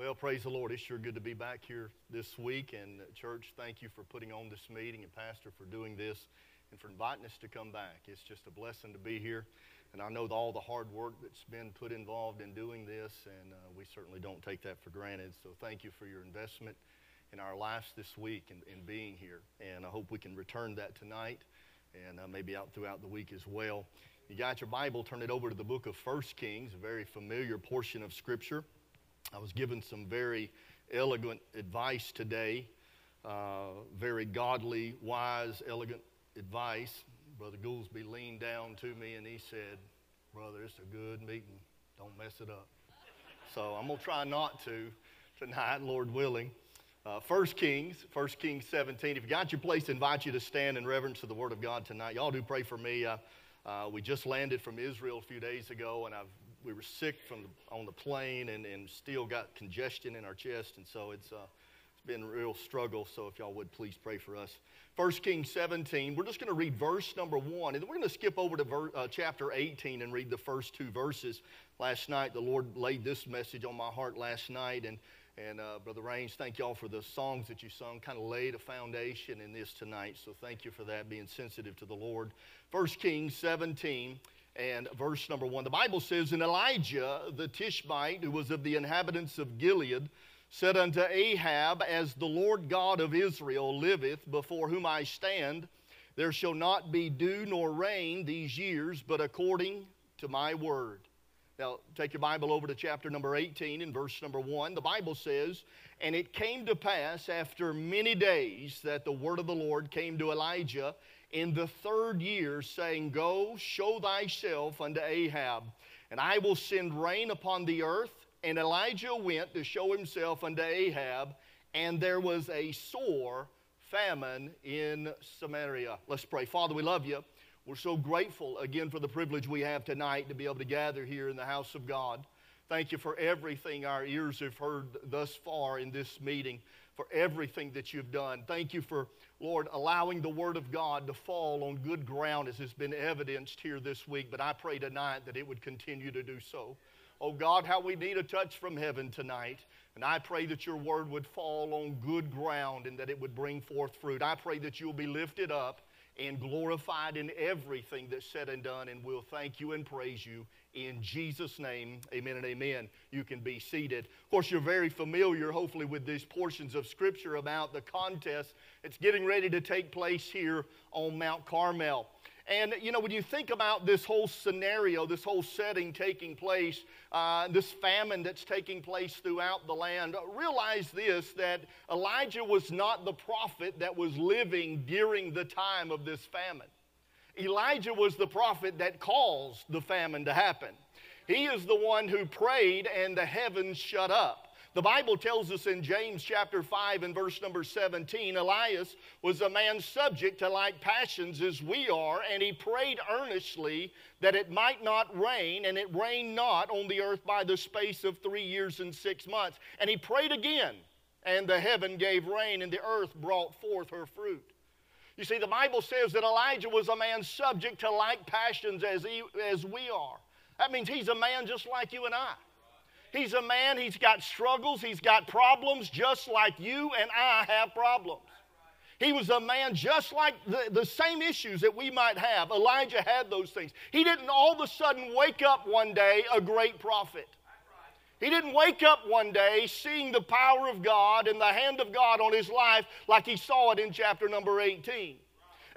Well, praise the Lord. It's sure good to be back here this week. And, uh, church, thank you for putting on this meeting, and Pastor for doing this, and for inviting us to come back. It's just a blessing to be here. And I know all the hard work that's been put involved in doing this, and uh, we certainly don't take that for granted. So, thank you for your investment in our lives this week and in, in, being here. And I hope we can return that tonight and uh, maybe out throughout the week as well. You got your Bible, turn it over to the book of First Kings, a very familiar portion of Scripture. I was given some very elegant advice today, uh, very godly, wise, elegant advice. Brother Goolsby leaned down to me and he said, Brother, it's a good meeting. Don't mess it up. So I'm going to try not to tonight, Lord willing. Uh, 1 Kings, 1 Kings 17. If you got your place, I invite you to stand in reverence to the Word of God tonight. Y'all do pray for me. Uh, uh, we just landed from Israel a few days ago, and I've we were sick from the, on the plane and, and still got congestion in our chest, and so it's, uh, it's been a real struggle. So if y'all would please pray for us. 1 Kings 17, we're just going to read verse number 1, and then we're going to skip over to ver, uh, chapter 18 and read the first two verses. Last night, the Lord laid this message on my heart last night, and and uh, Brother Rains, thank y'all for the songs that you sung. Kind of laid a foundation in this tonight. So thank you for that, being sensitive to the Lord. 1 Kings 17, and verse number one. The Bible says, And Elijah the Tishbite, who was of the inhabitants of Gilead, said unto Ahab, As the Lord God of Israel liveth, before whom I stand, there shall not be dew nor rain these years, but according to my word. Now, take your Bible over to chapter number 18 and verse number 1. The Bible says, And it came to pass after many days that the word of the Lord came to Elijah in the third year, saying, Go, show thyself unto Ahab, and I will send rain upon the earth. And Elijah went to show himself unto Ahab, and there was a sore famine in Samaria. Let's pray. Father, we love you. We're so grateful again for the privilege we have tonight to be able to gather here in the house of God. Thank you for everything our ears have heard thus far in this meeting, for everything that you've done. Thank you for Lord, allowing the Word of God to fall on good ground as has been evidenced here this week. But I pray tonight that it would continue to do so. Oh God, how we need a touch from heaven tonight. And I pray that your word would fall on good ground and that it would bring forth fruit. I pray that you'll be lifted up and glorified in everything that's said and done. And we'll thank you and praise you in Jesus' name, amen and amen. You can be seated. Of course, you're very familiar, hopefully, with these portions of Scripture about the contest that's getting ready to take place here on Mount Carmel. And, you know, when you think about this whole scenario, this whole setting taking place, uh, this famine that's taking place throughout the land, realize this that Elijah was not the prophet that was living during the time of this famine. Elijah was the prophet that caused the famine to happen. He is the one who prayed and the heavens shut up. The Bible tells us in James chapter 5 and verse number 17 Elias was a man subject to like passions as we are, and he prayed earnestly that it might not rain, and it rained not on the earth by the space of three years and six months. And he prayed again, and the heaven gave rain, and the earth brought forth her fruit. You see, the Bible says that Elijah was a man subject to like passions as, he, as we are. That means he's a man just like you and I. He's a man, he's got struggles, he's got problems just like you and I have problems. He was a man just like the, the same issues that we might have. Elijah had those things. He didn't all of a sudden wake up one day a great prophet. He didn't wake up one day seeing the power of God and the hand of God on his life like he saw it in chapter number 18.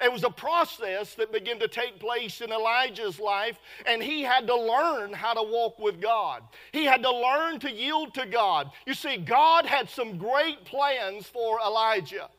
It was a process that began to take place in Elijah's life, and he had to learn how to walk with God. He had to learn to yield to God. You see, God had some great plans for Elijah.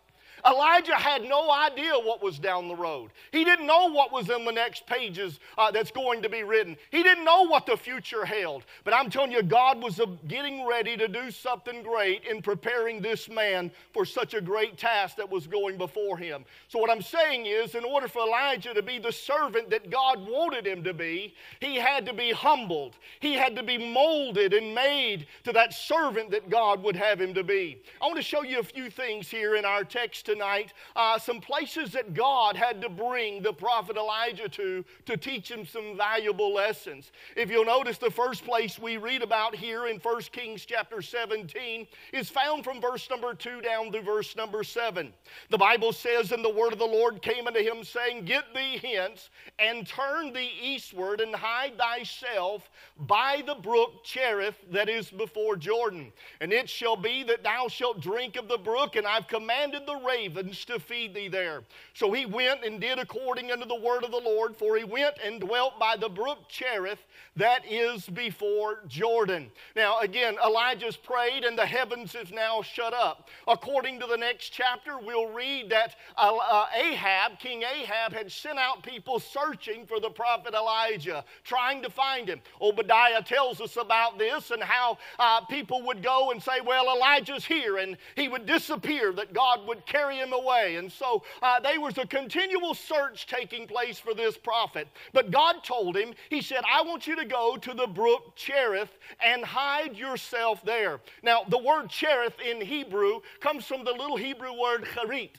Elijah had no idea what was down the road. He didn't know what was in the next pages uh, that's going to be written. He didn't know what the future held. But I'm telling you, God was uh, getting ready to do something great in preparing this man for such a great task that was going before him. So, what I'm saying is, in order for Elijah to be the servant that God wanted him to be, he had to be humbled. He had to be molded and made to that servant that God would have him to be. I want to show you a few things here in our text today tonight uh, some places that God had to bring the prophet Elijah to to teach him some valuable lessons. If you'll notice, the first place we read about here in 1 Kings chapter 17 is found from verse number 2 down to verse number 7. The Bible says, And the word of the Lord came unto him, saying, Get thee hence, and turn thee eastward, and hide thyself by the brook Cherith that is before Jordan. And it shall be that thou shalt drink of the brook, and I've commanded the ravens to feed thee there. So he went and did according unto the word of the Lord, for he went and dwelt by the brook Cherith that is before Jordan. Now, again, Elijah's prayed, and the heavens is now shut up. According to the next chapter, we'll read that uh, Ahab, King Ahab, had sent out people searching for the prophet Elijah, trying to find him. Obadiah tells us about this and how uh, people would go and say, Well, Elijah's here, and he would disappear, that God would carry him away. And so uh, there was a continual search taking place for this prophet. But God told him, He said, I want you to go to the brook Cherith and hide yourself there. Now, the word Cherith in Hebrew comes from the little Hebrew word charit.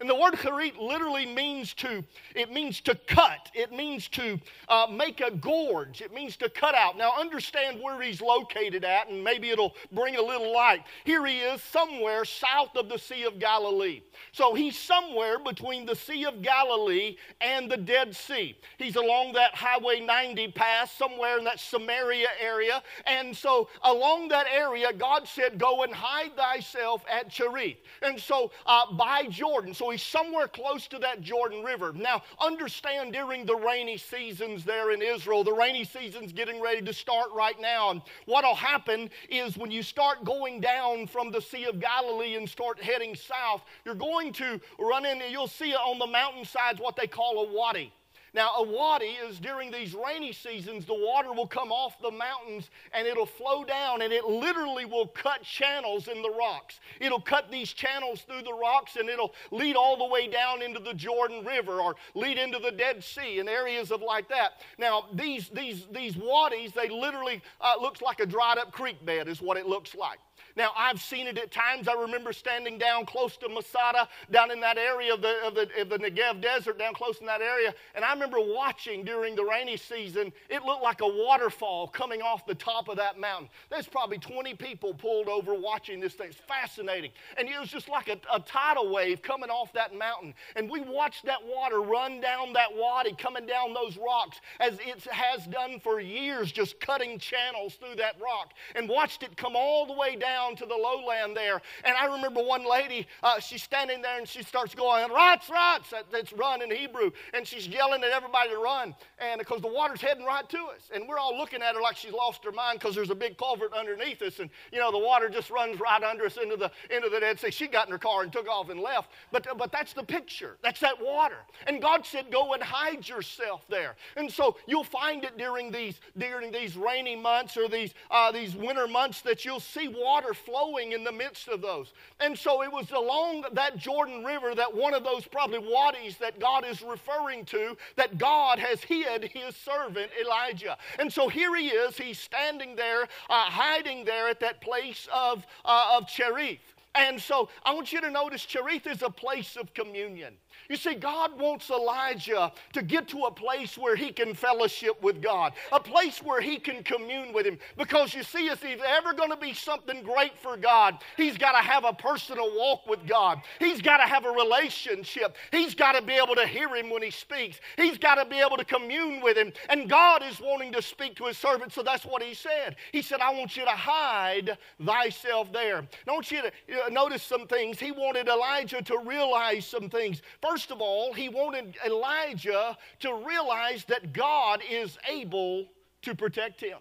And the word charit literally means to, it means to cut. It means to uh, make a gorge. It means to cut out. Now understand where he's located at, and maybe it'll bring a little light. Here he is somewhere south of the Sea of Galilee. So he's somewhere between the Sea of Galilee and the Dead Sea. He's along that Highway 90 pass, somewhere in that Samaria area. And so along that area, God said, Go and hide thyself at Cherith. And so uh, by Jordan, so he's somewhere close to that Jordan River. Now, understand during the rainy seasons there in Israel, the rainy season's getting ready to start right now. And what'll happen is when you start going down from the Sea of Galilee and start heading south, you're going to run into, you'll see on the mountainsides what they call a wadi. Now, a wadi is during these rainy seasons, the water will come off the mountains and it'll flow down and it literally will cut channels in the rocks. It'll cut these channels through the rocks and it'll lead all the way down into the Jordan River or lead into the Dead Sea and areas of like that. Now, these, these, these wadis, they literally uh, looks like a dried up creek bed is what it looks like. Now, I've seen it at times. I remember standing down close to Masada, down in that area of the, of, the, of the Negev desert, down close in that area. And I remember watching during the rainy season, it looked like a waterfall coming off the top of that mountain. There's probably 20 people pulled over watching this thing. It's fascinating. And it was just like a, a tidal wave coming off that mountain. And we watched that water run down that wadi, coming down those rocks, as it has done for years, just cutting channels through that rock. And watched it come all the way down down to the lowland there. And I remember one lady, uh, she's standing there and she starts going, Rats, rats. That, that's run in Hebrew. And she's yelling at everybody to run. And because the water's heading right to us. And we're all looking at her like she's lost her mind because there's a big culvert underneath us. And, you know, the water just runs right under us into the, into the Dead Sea. She got in her car and took off and left. But, but that's the picture. That's that water. And God said, go and hide yourself there. And so you'll find it during these, during these rainy months or these, uh, these winter months that you'll see water water flowing in the midst of those. And so it was along that Jordan River that one of those probably wadis that God is referring to that God has hid his servant Elijah. And so here he is, he's standing there, uh, hiding there at that place of, uh, of Cherith. And so I want you to notice Cherith is a place of communion. You see, God wants Elijah to get to a place where he can fellowship with God, a place where he can commune with Him. Because you see, if he's ever going to be something great for God, he's got to have a personal walk with God. He's got to have a relationship. He's got to be able to hear Him when He speaks. He's got to be able to commune with Him. And God is wanting to speak to His servant, so that's what He said. He said, I want you to hide thyself there. I want you to notice some things. He wanted Elijah to realize some things. First, First of all, he wanted Elijah to realize that God is able to protect him.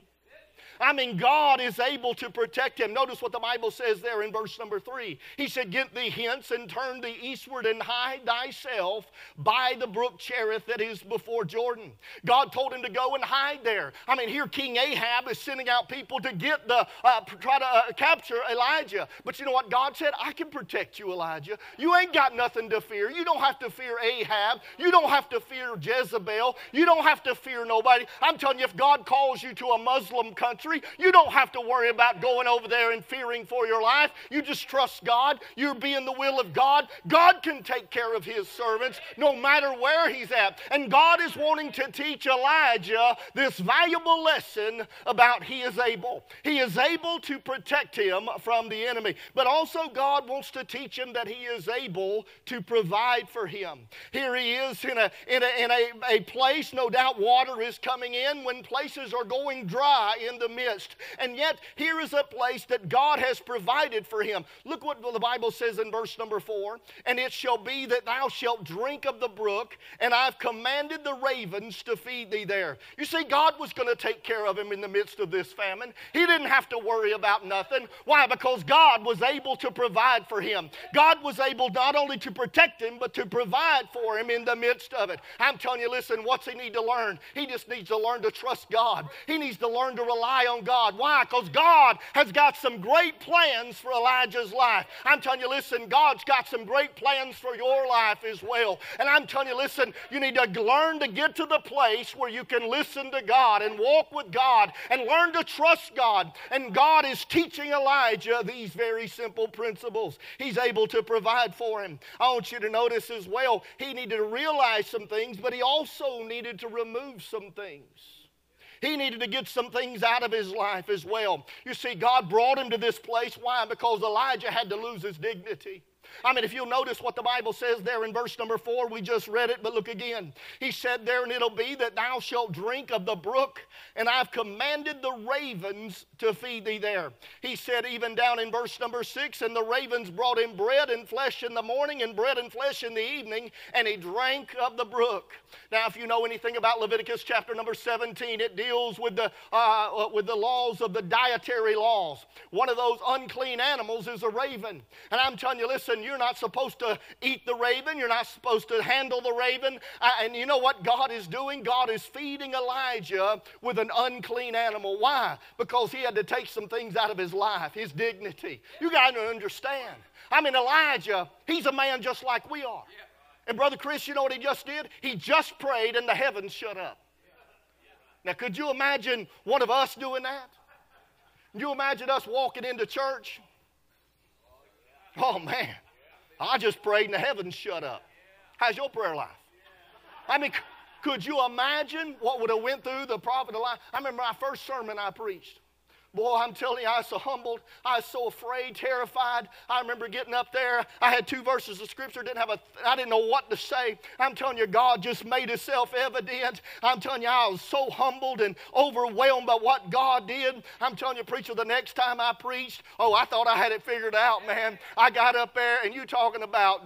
I mean, God is able to protect him. Notice what the Bible says there in verse number three. He said, Get thee hence and turn thee eastward and hide thyself by the brook Cherith that is before Jordan. God told him to go and hide there. I mean, here King Ahab is sending out people to get the, uh, try to uh, capture Elijah. But you know what God said? I can protect you, Elijah. You ain't got nothing to fear. You don't have to fear Ahab. You don't have to fear Jezebel. You don't have to fear nobody. I'm telling you, if God calls you to a Muslim country, country. You don't have to worry about going over there and fearing for your life. You just trust God. You're being the will of God. God can take care of his servants no matter where he's at. And God is wanting to teach Elijah this valuable lesson about he is able. He is able to protect him from the enemy. But also, God wants to teach him that he is able to provide for him. Here he is in a, in a, in a, a place, no doubt water is coming in when places are going dry in the And yet, here is a place that God has provided for him. Look what the Bible says in verse number four and it shall be that thou shalt drink of the brook, and I've commanded the ravens to feed thee there. You see, God was going to take care of him in the midst of this famine. He didn't have to worry about nothing. Why? Because God was able to provide for him. God was able not only to protect him, but to provide for him in the midst of it. I'm telling you, listen, what's he need to learn? He just needs to learn to trust God. He needs to learn to rely on God. Why? Because God has got some great plans for Elijah's life. I'm telling you, listen, God's got some great plans for your life as well. And I'm telling you, listen, you need to learn to get to the place where you can listen to God and walk with God and learn to trust God. And God is teaching Elijah these very simple principles. He's able to provide for him. I want you to notice as well, he needed to realize some things, but he also needed to remove some things. He needed to get some things out of his life as well. You see, God brought him to this place. Why? Because Elijah had to lose his dignity. I mean, if you'll notice what the Bible says there in verse number four, we just read it, but look again. He said there, and it'll be that thou shalt drink of the brook, and I've commanded the ravens to feed thee there. He said, even down in verse number six, and the ravens brought him bread and flesh in the morning, and bread and flesh in the evening, and he drank of the brook. Now, if you know anything about Leviticus chapter number 17, it deals with the, uh, with the laws of the dietary laws. One of those unclean animals is a raven. And I'm telling you, listen, you're not supposed to eat the raven. You're not supposed to handle the raven. And you know what God is doing? God is feeding Elijah with an unclean animal. Why? Because he had to take some things out of his life, his dignity. You got to understand. I mean, Elijah, he's a man just like we are. And Brother Chris, you know what he just did? He just prayed and the heavens shut up. Now, could you imagine one of us doing that? Can you imagine us walking into church? Oh, man. I just prayed and the heavens shut up. How's your prayer life? I mean, could you imagine what would have went through the prophet Elijah? I remember my first sermon I preached. Boy, I'm telling you, I was so humbled. I was so afraid, terrified. I remember getting up there. I had two verses of scripture. Didn't have a. I didn't know what to say. I'm telling you, God just made Himself evident. I'm telling you, I was so humbled and overwhelmed by what God did. I'm telling you, preacher, the next time I preached, oh, I thought I had it figured out, man. I got up there, and you talking about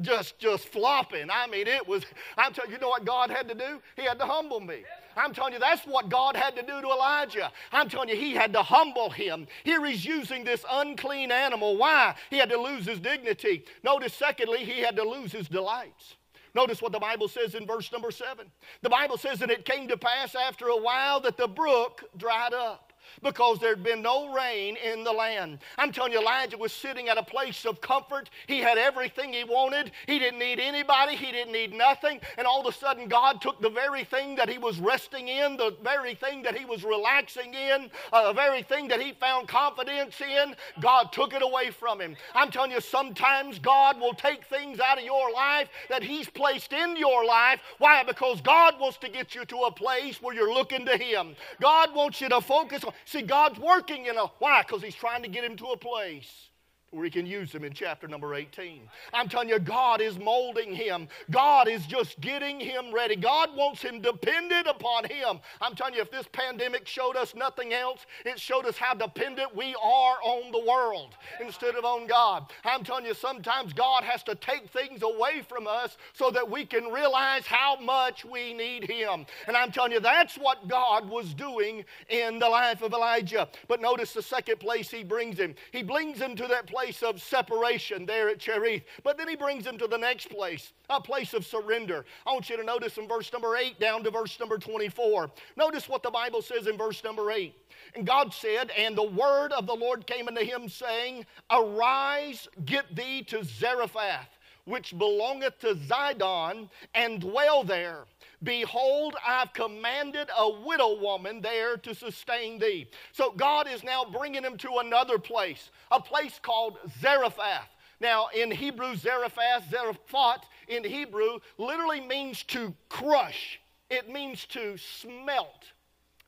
just just flopping. I mean, it was. I'm telling you, you know what God had to do? He had to humble me. I'm telling you, that's what God had to do to Elijah. I'm telling you, he had to humble him. Here he's using this unclean animal. Why? He had to lose his dignity. Notice, secondly, he had to lose his delights. Notice what the Bible says in verse number seven. The Bible says, that it came to pass after a while that the brook dried up because there'd been no rain in the land. I'm telling you, Elijah was sitting at a place of comfort. He had everything he wanted. He didn't need anybody, he didn't need nothing. And all of a sudden, God took the very thing that he was resting in, the very thing that he was relaxing in, uh, the very thing that he found confidence in, God took it away from him. I'm telling you, sometimes God will take things out of your life that he's placed in your life. Why? Because God wants to get you to a place where you're looking to him. God wants you to focus on. See, God's working in a. Why? Because He's trying to get him to a place where he can use them in chapter number 18. I'm telling you, God is molding him. God is just getting him ready. God wants him dependent upon him. I'm telling you, if this pandemic showed us nothing else, it showed us how dependent we are on the world instead of on God. I'm telling you, sometimes God has to take things away from us so that we can realize how much we need him. And I'm telling you, that's what God was doing in the life of Elijah. But notice the second place he brings him. He brings him to that place place of separation there at Cherith. But then he brings him to the next place, a place of surrender. I want you to notice in verse number 8 down to verse number 24. Notice what the Bible says in verse number 8. And God said, And the word of the Lord came unto him, saying, Arise, get thee to Zarephath, which belongeth to Zidon, and dwell there Behold, I've commanded a widow woman there to sustain thee. So God is now bringing him to another place, a place called Zarephath. Now, in Hebrew, Zarephath, Zarephath in Hebrew literally means to crush, it means to smelt.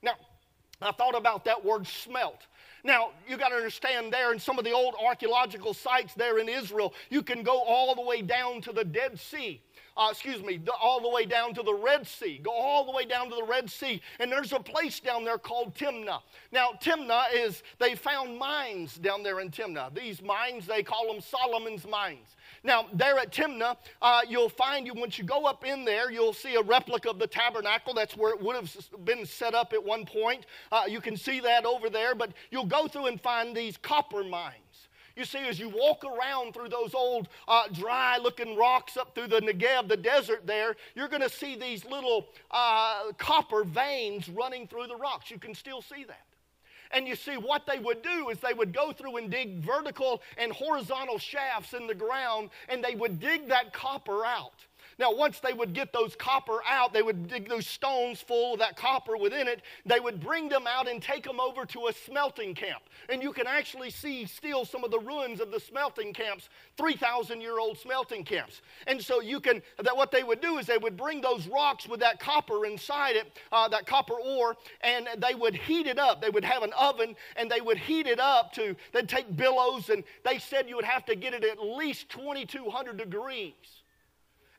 Now, I thought about that word smelt. Now, you got to understand there in some of the old archaeological sites there in Israel, you can go all the way down to the Dead Sea uh, excuse me, the, all the way down to the Red Sea. Go all the way down to the Red Sea. And there's a place down there called Timnah. Now, Timnah is, they found mines down there in Timnah. These mines, they call them Solomon's mines. Now, there at Timnah, uh, you'll find you, once you go up in there, you'll see a replica of the tabernacle. That's where it would have been set up at one point. Uh, you can see that over there, but you'll go through and find these copper mines. You see, as you walk around through those old uh, dry looking rocks up through the Negev, the desert there, you're going to see these little uh, copper veins running through the rocks. You can still see that. And you see, what they would do is they would go through and dig vertical and horizontal shafts in the ground, and they would dig that copper out. Now, once they would get those copper out, they would dig those stones full of that copper within it. They would bring them out and take them over to a smelting camp. And you can actually see still some of the ruins of the smelting camps, 3,000 year old smelting camps. And so you can, that what they would do is they would bring those rocks with that copper inside it, uh, that copper ore, and they would heat it up. They would have an oven and they would heat it up to, they'd take billows, and they said you would have to get it at least 2,200 degrees.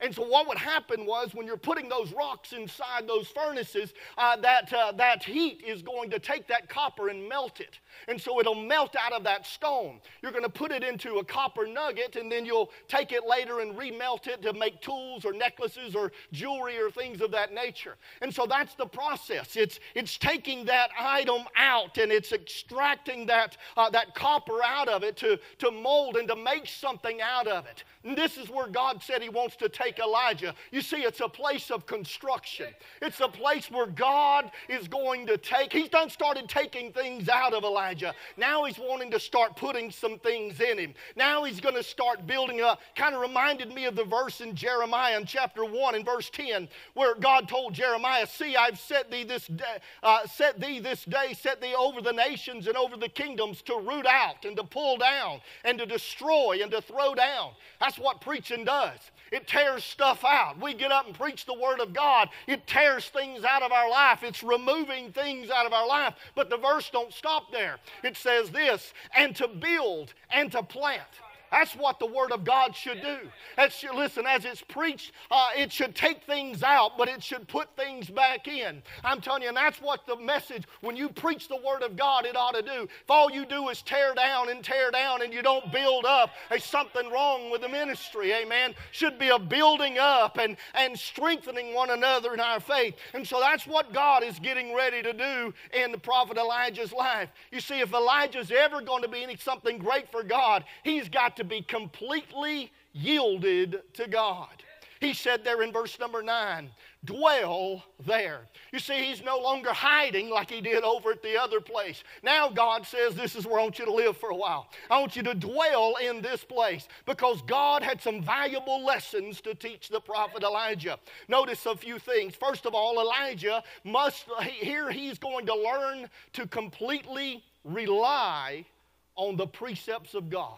And so, what would happen was when you're putting those rocks inside those furnaces, uh, that, uh, that heat is going to take that copper and melt it. And so, it'll melt out of that stone. You're going to put it into a copper nugget, and then you'll take it later and remelt it to make tools or necklaces or jewelry or things of that nature. And so, that's the process. It's, it's taking that item out and it's extracting that, uh, that copper out of it to, to mold and to make something out of it. And this is where God said He wants to take Elijah. You see, it's a place of construction. It's a place where God is going to take, He's done started taking things out of Elijah. Now He's wanting to start putting some things in him. Now He's going to start building up. Kind of reminded me of the verse in Jeremiah in chapter 1 and verse 10, where God told Jeremiah, See, I've set thee this day, uh, set thee this day, set thee over the nations and over the kingdoms to root out and to pull down and to destroy and to throw down. That's what preaching does. It tears stuff out. We get up and preach the Word of God. It tears things out of our life. It's removing things out of our life. But the verse don't stop there. It says this, and to build and to plant. That's what the Word of God should do. That's, listen, as it's preached, uh, it should take things out, but it should put things back in. I'm telling you, and that's what the message, when you preach the Word of God, it ought to do. If all you do is tear down and tear down and you don't build up, there's something wrong with the ministry, amen. Should be a building up and, and strengthening one another in our faith. And so that's what God is getting ready to do in the prophet Elijah's life. You see, if Elijah's ever going to be something great for God, he's got to be completely yielded to God. He said there in verse number nine, dwell there. You see, he's no longer hiding like he did over at the other place. Now God says, This is where I want you to live for a while. I want you to dwell in this place because God had some valuable lessons to teach the prophet Elijah. Notice a few things. First of all, Elijah must, here he's going to learn to completely rely on the precepts of God.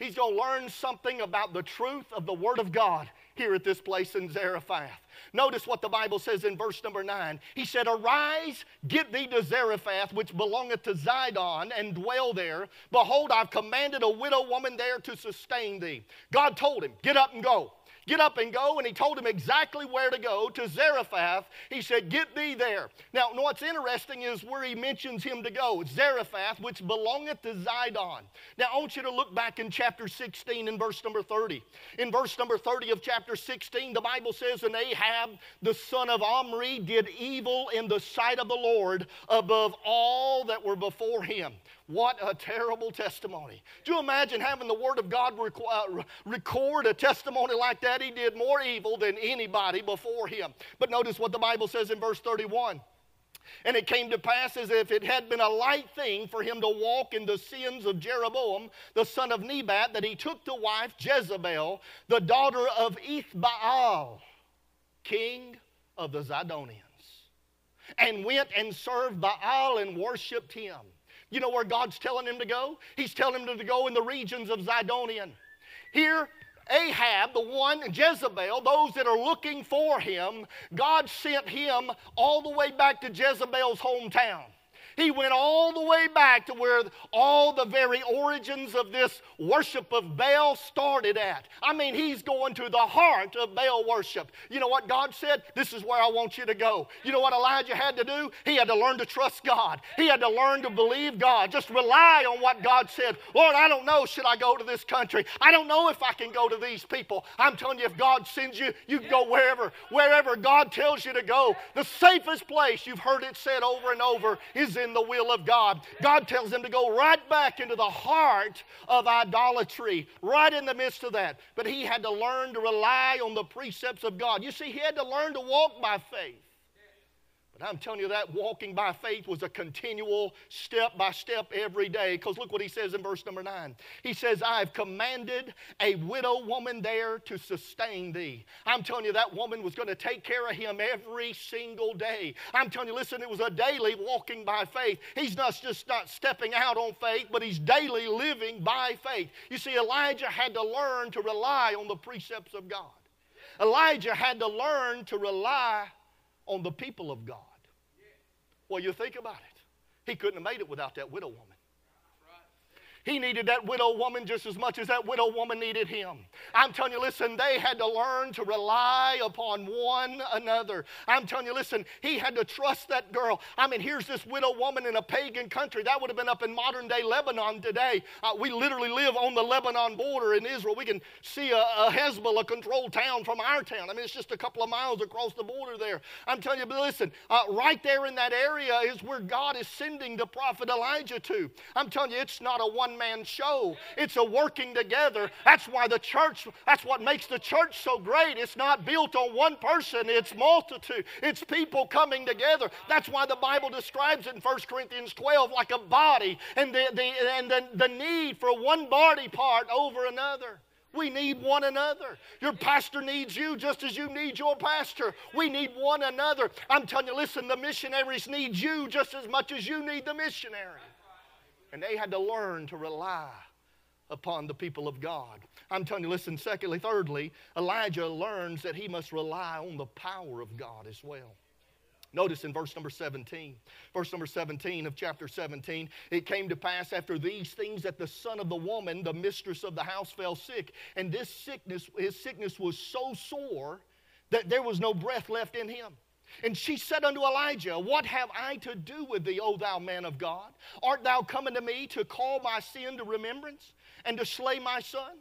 He's going to learn something about the truth of the Word of God here at this place in Zarephath. Notice what the Bible says in verse number 9. He said, Arise, get thee to Zarephath, which belongeth to Zidon, and dwell there. Behold, I've commanded a widow woman there to sustain thee. God told him, Get up and go. Get up and go. And he told him exactly where to go to Zarephath. He said, Get thee there. Now, what's interesting is where he mentions him to go Zarephath, which belongeth to Zidon. Now, I want you to look back in chapter 16 in verse number 30. In verse number 30 of chapter 16, the Bible says, And Ahab, the son of Omri, did evil in the sight of the Lord above all that were before him. What a terrible testimony. Do you imagine having the Word of God uh, record a testimony like that? He did more evil than anybody before him. But notice what the Bible says in verse 31. And it came to pass as if it had been a light thing for him to walk in the sins of Jeroboam, the son of Nebat, that he took to wife Jezebel, the daughter of Ethbaal king of the Zidonians, and went and served Baal and worshiped him. You know where God's telling him to go? He's telling him to go in the regions of Zidonian. Here, Ahab, the one, Jezebel, those that are looking for him, God sent him all the way back to Jezebel's hometown. He went all the way back to where all the very origins of this worship of Baal started at. I mean, he's going to the heart of Baal worship. You know what God said? This is where I want you to go. You know what Elijah had to do? He had to learn to trust God. He had to learn to believe God. Just rely on what God said. Lord, I don't know, should I go to this country? I don't know if I can go to these people. I'm telling you, if God sends you, you can go wherever. Wherever God tells you to go. The safest place, you've heard it said over and over, is in the will of God. God tells him to go right back into the heart of idolatry, right in the midst of that. But he had to learn to rely on the precepts of God. You see, he had to learn to walk by faith. But I'm telling you that walking by faith was a continual step by step every day. Because look what he says in verse number nine. He says, I've commanded a widow woman there to sustain thee. I'm telling you, that woman was going to take care of him every single day. I'm telling you, listen, it was a daily walking by faith. He's not just not stepping out on faith, but he's daily living by faith. You see, Elijah had to learn to rely on the precepts of God. Elijah had to learn to rely on the people of God. Well, you think about it. He couldn't have made it without that widow woman. He needed that widow woman just as much as that widow woman needed him. I'm telling you, listen, they had to learn to rely upon one another. I'm telling you, listen, he had to trust that girl. I mean, here's this widow woman in a pagan country. That would have been up in modern day Lebanon today. Uh, we literally live on the Lebanon border in Israel. We can see a, a Hezbollah controlled town from our town. I mean, it's just a couple of miles across the border there. I'm telling you, but listen, uh, right there in that area is where God is sending the prophet Elijah to. I'm telling you, it's not a one man show. It's a working together. That's why the church, that's what makes the church so great. It's not built on one person, it's multitude. It's people coming together. That's why the Bible describes it in 1 Corinthians 12 like a body and the, the, and the, the need for one body part over another. We need one another. Your pastor needs you just as you need your pastor. We need one another. I'm telling you, listen, the missionaries need you just as much as you need the missionary. And they had to learn to rely upon the people of God. I'm telling you, listen, secondly, thirdly, Elijah learns that he must rely on the power of God as well. Notice in verse number 17, verse number 17 of chapter 17, it came to pass after these things that the son of the woman, the mistress of the house, fell sick. And this sickness, his sickness was so sore that there was no breath left in him. And she said unto Elijah, What have I to do with thee, O thou man of God? Art thou coming to me to call my sin to remembrance and to slay my son?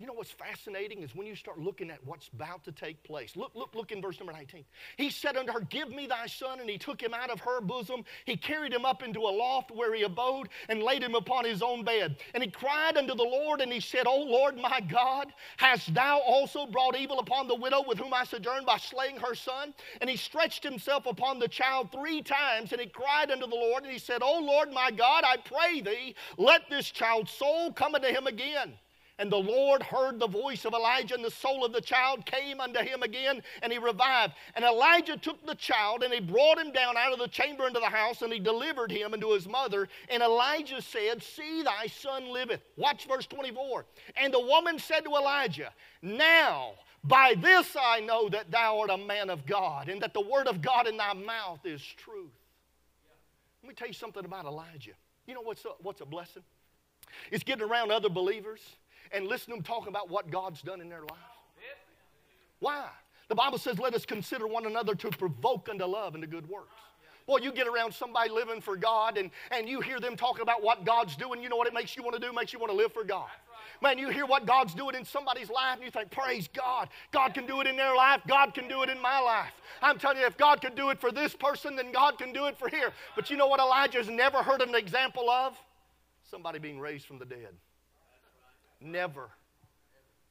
You know what's fascinating is when you start looking at what's about to take place. Look, look, look in verse number 19. He said unto her, Give me thy son, and he took him out of her bosom. He carried him up into a loft where he abode and laid him upon his own bed. And he cried unto the Lord, and he said, O Lord my God, hast thou also brought evil upon the widow with whom I sojourned by slaying her son? And he stretched himself upon the child three times, and he cried unto the Lord, and he said, O Lord my God, I pray thee, let this child's soul come unto him again. And the Lord heard the voice of Elijah, and the soul of the child came unto him again, and he revived. And Elijah took the child, and he brought him down out of the chamber into the house, and he delivered him unto his mother. And Elijah said, See, thy son liveth. Watch verse 24. And the woman said to Elijah, Now, by this I know that thou art a man of God, and that the word of God in thy mouth is truth. Let me tell you something about Elijah. You know what's a, what's a blessing? It's getting around other believers and listen to them talk about what God's done in their life. Why? The Bible says, let us consider one another to provoke unto love and to good works. Boy, you get around somebody living for God and, and you hear them talking about what God's doing, you know what it makes you want to do? It makes you want to live for God. Man, you hear what God's doing in somebody's life and you think, praise God. God can do it in their life. God can do it in my life. I'm telling you, if God could do it for this person, then God can do it for here. But you know what Elijah's never heard an example of? Somebody being raised from the dead. Never.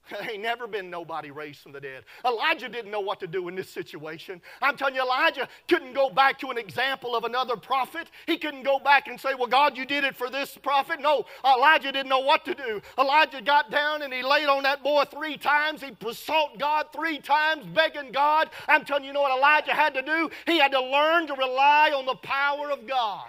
There ain't never been nobody raised from the dead. Elijah didn't know what to do in this situation. I'm telling you, Elijah couldn't go back to an example of another prophet. He couldn't go back and say, Well, God, you did it for this prophet. No, Elijah didn't know what to do. Elijah got down and he laid on that boy three times. He besought God three times, begging God. I'm telling you, you know what Elijah had to do? He had to learn to rely on the power of God.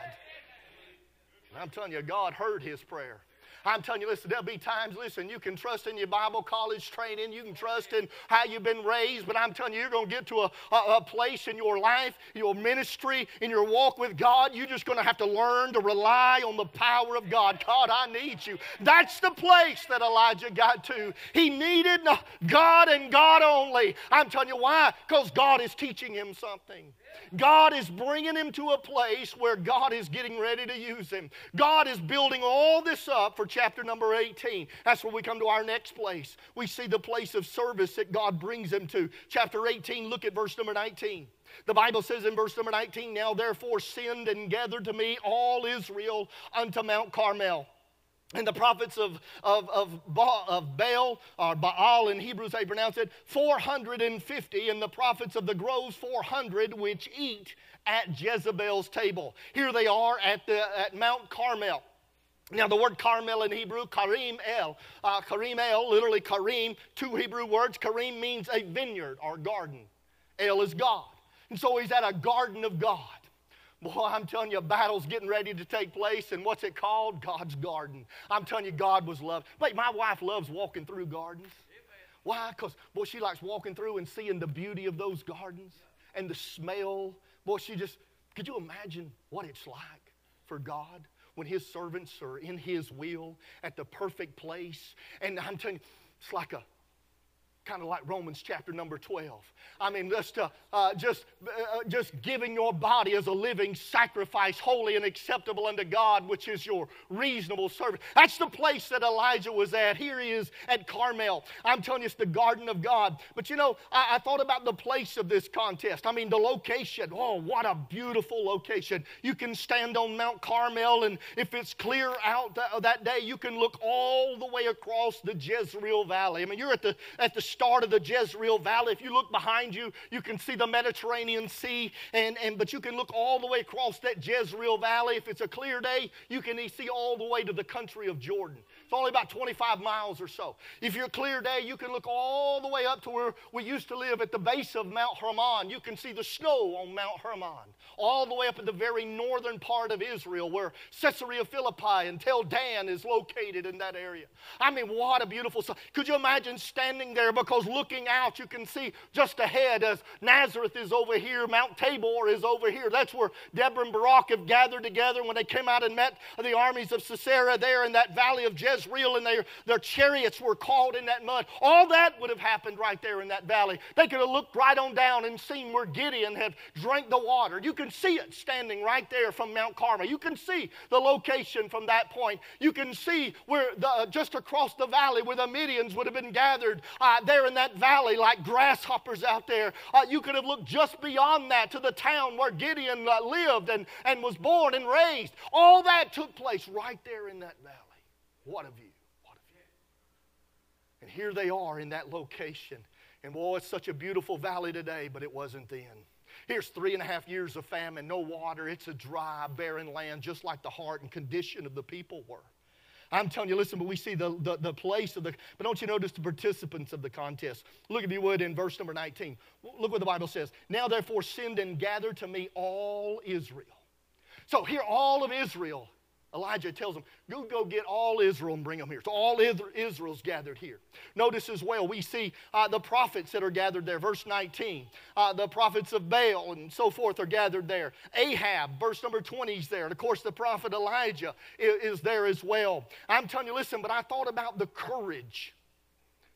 I'm telling you, God heard his prayer. I'm telling you, listen, there'll be times, listen, you can trust in your Bible college training, you can trust in how you've been raised, but I'm telling you, you're going to get to a, a, a place in your life, your ministry, in your walk with God, you're just going to have to learn to rely on the power of God. God, I need you. That's the place that Elijah got to. He needed God and God only. I'm telling you why? Because God is teaching him something. God is bringing him to a place where God is getting ready to use him. God is building all this up for chapter number 18. That's where we come to our next place. We see the place of service that God brings him to. Chapter 18, look at verse number 19. The Bible says in verse number 19, Now therefore send and gather to me all Israel unto Mount Carmel and the prophets of, of, of, ba, of Baal, or Baal in Hebrews they pronounce it, 450, and the prophets of the groves 400, which eat at Jezebel's table. Here they are at, the, at Mount Carmel. Now, the word Carmel in Hebrew, Karim El, uh, Karim El, literally Karim, two Hebrew words. Karim means a vineyard or garden. El is God. And so he's at a garden of God. Boy, I'm telling you, a battle's getting ready to take place, and what's it called? God's garden. I'm telling you, God was loved. Wait, my wife loves walking through gardens. Why? Because, boy, she likes walking through and seeing the beauty of those gardens and the smell. Boy, she just, could you imagine what it's like for God when His servants are in His will at the perfect place? And I'm telling you, it's like a kind of like Romans chapter number 12. I mean, just, uh, uh, just, uh, just giving your body as a living sacrifice, holy and acceptable unto God, which is your reasonable service. That's the place that Elijah was at. Here he is at Carmel. I'm telling you, it's the garden of God. But you know, I, I thought about the place of this contest. I mean, the location. Oh, what a beautiful location. You can stand on Mount Carmel, and if it's clear out th- that day, you can look all the way across the Jezreel Valley. I mean, you're at the, at the start of the Jezreel Valley. If you look behind you, you can see the Mediterranean Sea, and, and but you can look all the way across that Jezreel Valley. If it's a clear day, you can see all the way to the country of Jordan. It's only about 25 miles or so. If you're a clear day, you can look all the way up to where we used to live at the base of Mount Hermon. You can see the snow on Mount Hermon, all the way up in the very northern part of Israel where Caesarea Philippi and Tel Dan is located in that area. I mean, what a beautiful sight. Could you imagine standing there because looking out, you can see just ahead as Nazareth is over here, Mount Tabor is over here. That's where Deborah and Barak have gathered together when they came out and met the armies of Sisera there in that valley of Jezreel. Jezreel and their, their chariots were caught in that mud. All that would have happened right there in that valley. They could have looked right on down and seen where Gideon had drank the water. You can see it standing right there from Mount Carmel. You can see the location from that point. You can see where the, uh, just across the valley where the Midians would have been gathered uh, there in that valley like grasshoppers out there. Uh, you could have looked just beyond that to the town where Gideon uh, lived and, and was born and raised. All that took place right there in that valley. What a view. What a view. And here they are in that location. And boy, it's such a beautiful valley today, but it wasn't then. Here's three and a half years of famine, no water. It's a dry, barren land, just like the heart and condition of the people were. I'm telling you, listen, but we see the, the, the, place of the, but don't you notice the participants of the contest? Look, if you would, in verse number 19. Look what the Bible says. Now, therefore, send and gather to me all Israel. So here, all of Israel Elijah tells them, go, go get all Israel and bring them here. So all Israel's gathered here. Notice as well, we see uh, the prophets that are gathered there. Verse 19. Uh, the prophets of Baal and so forth are gathered there. Ahab, verse number 20 is there. And of course, the prophet Elijah is, is there as well. I'm telling you, listen, but I thought about the courage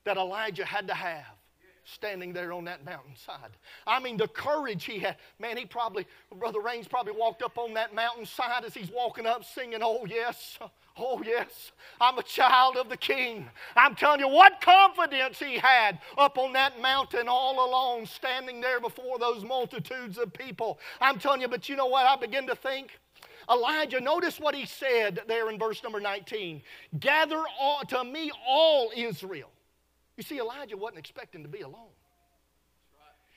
that Elijah had to have standing there on that mountainside. I mean, the courage he had. Man, he probably, Brother Rains probably walked up on that mountainside as he's walking up singing, Oh, yes, oh, yes, I'm a child of the King. I'm telling you, what confidence he had up on that mountain all alone, standing there before those multitudes of people. I'm telling you, but you know what? I begin to think. Elijah, notice what he said there in verse number 19 Gather all, to me all Israel You see, Elijah wasn't expecting to be alone.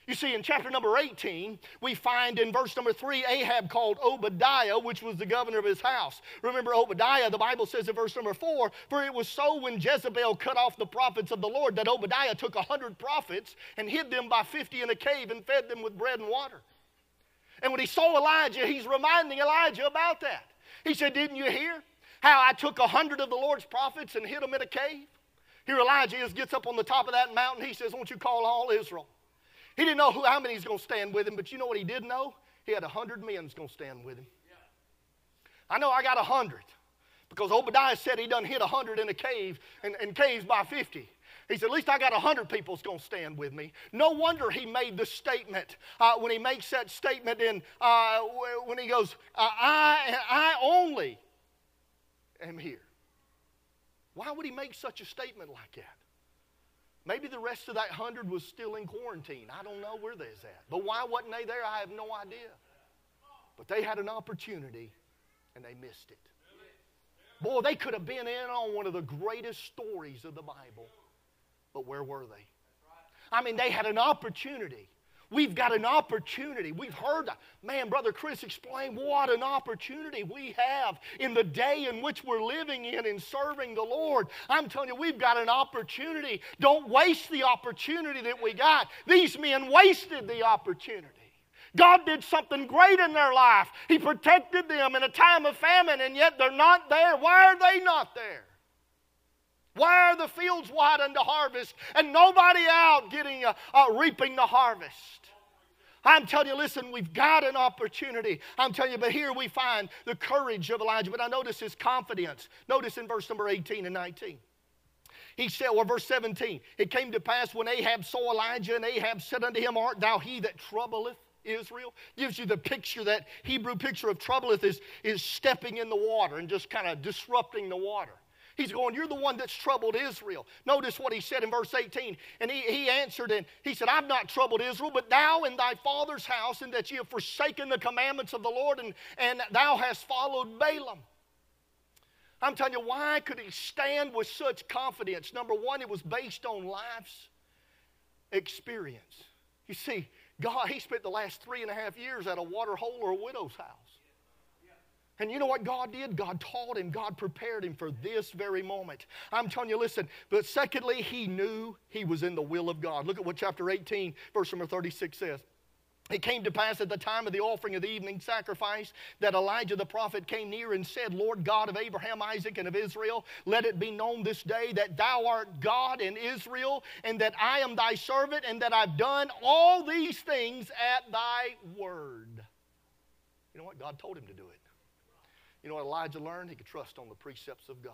You see, in chapter number 18, we find in verse number 3 Ahab called Obadiah, which was the governor of his house. Remember, Obadiah, the Bible says in verse number 4 For it was so when Jezebel cut off the prophets of the Lord that Obadiah took a hundred prophets and hid them by 50 in a cave and fed them with bread and water. And when he saw Elijah, he's reminding Elijah about that. He said, Didn't you hear how I took a hundred of the Lord's prophets and hid them in a cave? Here Elijah is, gets up on the top of that mountain. He says, Won't you call all Israel? He didn't know who, how many he's going to stand with him, but you know what he did know? He had a hundred men going to stand with him. I know I got a hundred because Obadiah said he done hit a hundred in a cave and, and caves by 50. He said, at least I got a hundred people's going to stand with me. No wonder he made the statement uh, when he makes that statement in uh, when he goes, uh, I, I only am here. Why would he make such a statement like that? Maybe the rest of that hundred was still in quarantine. I don't know where they's at. But why wasn't they there? I have no idea. But they had an opportunity and they missed it. Boy, they could have been in on one of the greatest stories of the Bible. But where were they? I mean, they had an opportunity We've got an opportunity. We've heard, man, Brother Chris explained what an opportunity we have in the day in which we're living in in serving the Lord. I'm telling you, we've got an opportunity. Don't waste the opportunity that we got. These men wasted the opportunity. God did something great in their life. He protected them in a time of famine, and yet they're not there. Why are they not there? Why are the fields wide unto harvest and nobody out getting uh, uh, reaping the harvest? I'm telling you, listen, we've got an opportunity. I'm telling you, but here we find the courage of Elijah. But I notice his confidence. Notice in verse number 18 and 19. He said, or verse 17, it came to pass when Ahab saw Elijah, and Ahab said unto him, Art thou he that troubleth Israel? Gives you the picture, that Hebrew picture of troubleth is, is stepping in the water and just kind of disrupting the water. He's going, You're the one that's troubled Israel. Notice what he said in verse 18. And he, he answered, and he said, I've not troubled Israel, but thou in thy father's house, and that ye have forsaken the commandments of the Lord, and, and thou hast followed Baalim. I'm telling you, why could he stand with such confidence? Number one, it was based on life's experience. You see, God, he spent the last three and a half years at a water hole or a widow's house. And you know what God did? God taught him, God prepared him for this very moment. I'm telling you, listen, but secondly, he knew he was in the will of God. Look at what chapter 18, verse number 36 says. It came to pass at the time of the offering of the evening sacrifice that Elijah the prophet came near and said, Lord God of Abraham, Isaac, and of Israel, let it be known this day that thou art God in Israel, and that I am thy servant, and that I've done all these things at thy word. You know what? God told him to do it. You know what Elijah learned? He could trust on the precepts of God.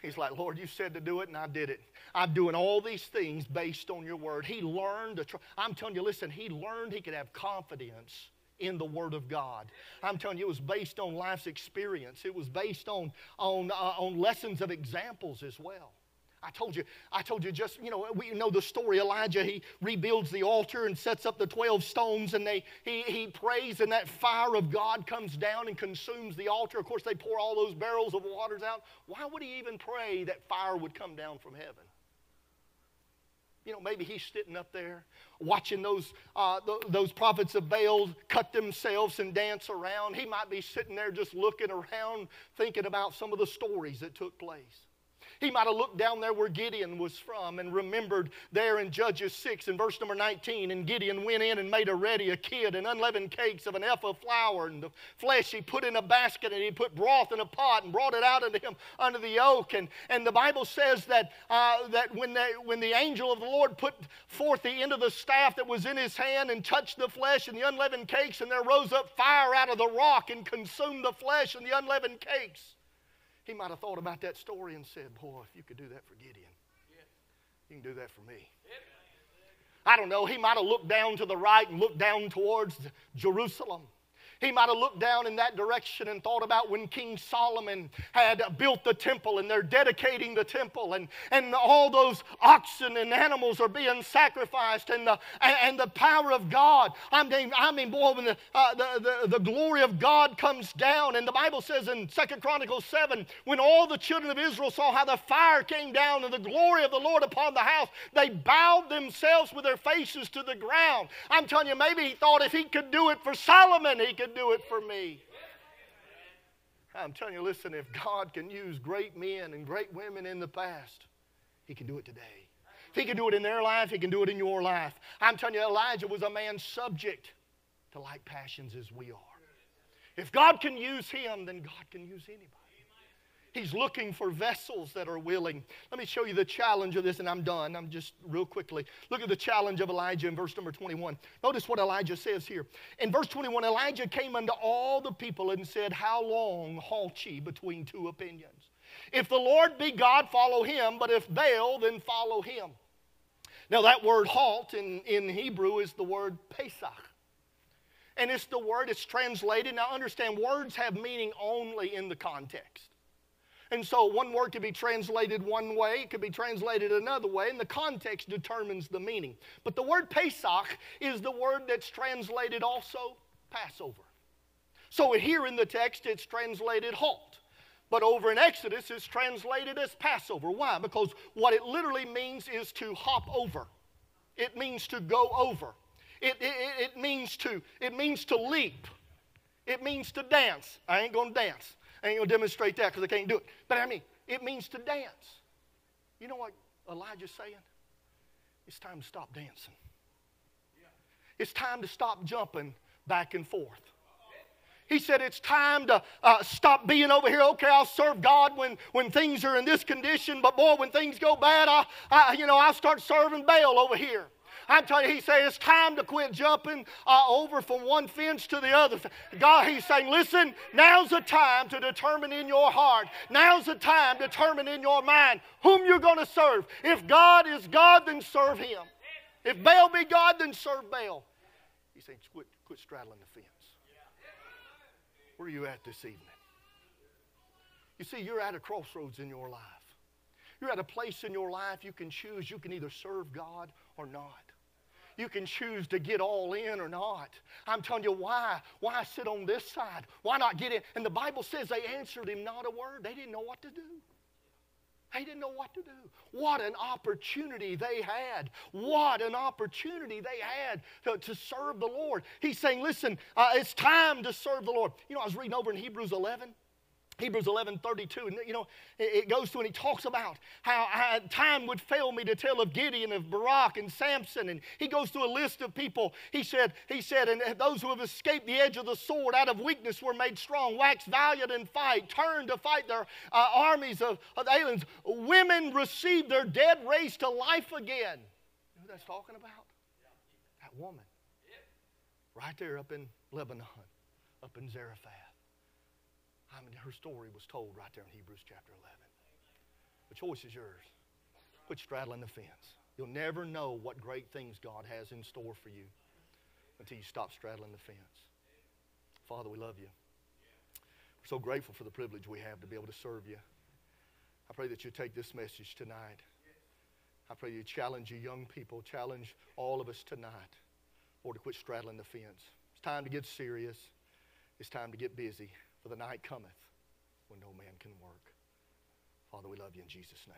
He's like, Lord, you said to do it, and I did it. I'm doing all these things based on your word. He learned to tr- I'm telling you, listen, he learned he could have confidence in the Word of God. I'm telling you, it was based on life's experience. It was based on, on, uh, on lessons of examples as well. I told you, I told you just, you know, we know the story. Elijah, he rebuilds the altar and sets up the 12 stones and they, he, he prays and that fire of God comes down and consumes the altar. Of course, they pour all those barrels of waters out. Why would he even pray that fire would come down from heaven? You know, maybe he's sitting up there watching those, uh, th- those prophets of Baal cut themselves and dance around. He might be sitting there just looking around, thinking about some of the stories that took place. He might have looked down there where Gideon was from and remembered there in Judges 6 and verse number 19. And Gideon went in and made a ready a kid and unleavened cakes of an ephah of flour and the flesh he put in a basket and he put broth in a pot and brought it out unto him under the oak. And, and the Bible says that, uh, that when, they, when the angel of the Lord put forth the end of the staff that was in his hand and touched the flesh and the unleavened cakes, and there rose up fire out of the rock and consumed the flesh and the unleavened cakes. He might have thought about that story and said, Boy, if you could do that for Gideon, you can do that for me. I don't know. He might have looked down to the right and looked down towards Jerusalem. He might have looked down in that direction and thought about when King Solomon had built the temple and they're dedicating the temple and, and all those oxen and animals are being sacrificed and the, and, the power of God. I mean, I mean boy, when the, uh, the, the, the glory of God comes down and the Bible says in Second Chronicles 7, when all the children of Israel saw how the fire came down and the glory of the Lord upon the house, they bowed themselves with their faces to the ground. I'm telling you, maybe he thought if he could do it for Solomon, he could do it for me. I'm telling you, listen, if God can use great men and great women in the past, He can do it today. If He can do it in their life, He can do it in your life. I'm telling you, Elijah was a man subject to like passions as we are. If God can use him, then God can use anybody. He's looking for vessels that are willing. Let me show you the challenge of this, and I'm done. I'm just real quickly. Look at the challenge of Elijah in verse number 21. Notice what Elijah says here. In verse 21, Elijah came unto all the people and said, How long halt ye between two opinions? If the Lord be God, follow him, but if Baal, then follow him. Now, that word halt in, in Hebrew is the word Pesach. And it's the word, it's translated. Now, understand, words have meaning only in the context. And so one word could be translated one way, it could be translated another way, and the context determines the meaning. But the word Pesach is the word that's translated also Passover. So here in the text, it's translated halt. But over in Exodus, it's translated as Passover. Why? Because what it literally means is to hop over. It means to go over. It, it, it, means to, it means to leap. It means to dance. I ain't to dance. Ain't going to demonstrate that because I can't do it. But I mean, it means to dance. You know what Elijah's saying? It's time to stop dancing. It's time to stop jumping back and forth. He said, It's time to uh, stop being over here. Okay, I'll serve God when, when things are in this condition, but boy, when things go bad, I, I, you know, I'll start serving Baal over here. I'm telling you, he's saying it's time to quit jumping uh, over from one fence to the other. God, he's saying, listen, now's the time to determine in your heart. Now's the time to determine in your mind whom you're going to serve. If God is God, then serve him. If Baal be God, then serve Baal. He's saying, quit, quit straddling the fence. Where are you at this evening? You see, you're at a crossroads in your life. You're at a place in your life you can choose. You can either serve God or not. You can choose to get all in or not. I'm telling you why. Why sit on this side? Why not get in? And the Bible says they answered him not a word. They didn't know what to do. They didn't know what to do. What an opportunity they had. What an opportunity they had to, to serve the Lord. He's saying, listen, uh, it's time to serve the Lord. You know, I was reading over in Hebrews 11. Hebrews 11 32, and you know, it goes to and he talks about how, how, time would fail me to tell of Gideon, of Barak, and Samson. And he goes through a list of people. He said, he said, and those who have escaped the edge of the sword out of weakness were made strong, waxed valiant in fight, turned to fight their uh, armies of, of aliens. Women received their dead raised to life again. You know who that's talking about? That woman. Right there up in Lebanon, up in Zarephath. I mean, her story was told right there in Hebrews chapter 11. The choice is yours. Quit straddling the fence. You'll never know what great things God has in store for you until you stop straddling the fence. Father, we love you. We're so grateful for the privilege we have to be able to serve you. I pray that you take this message tonight. I pray you challenge you young people, challenge all of us tonight, or to quit straddling the fence. It's time to get serious. It's time to get busy for the night cometh when no man can work. Father, we love you in Jesus' name.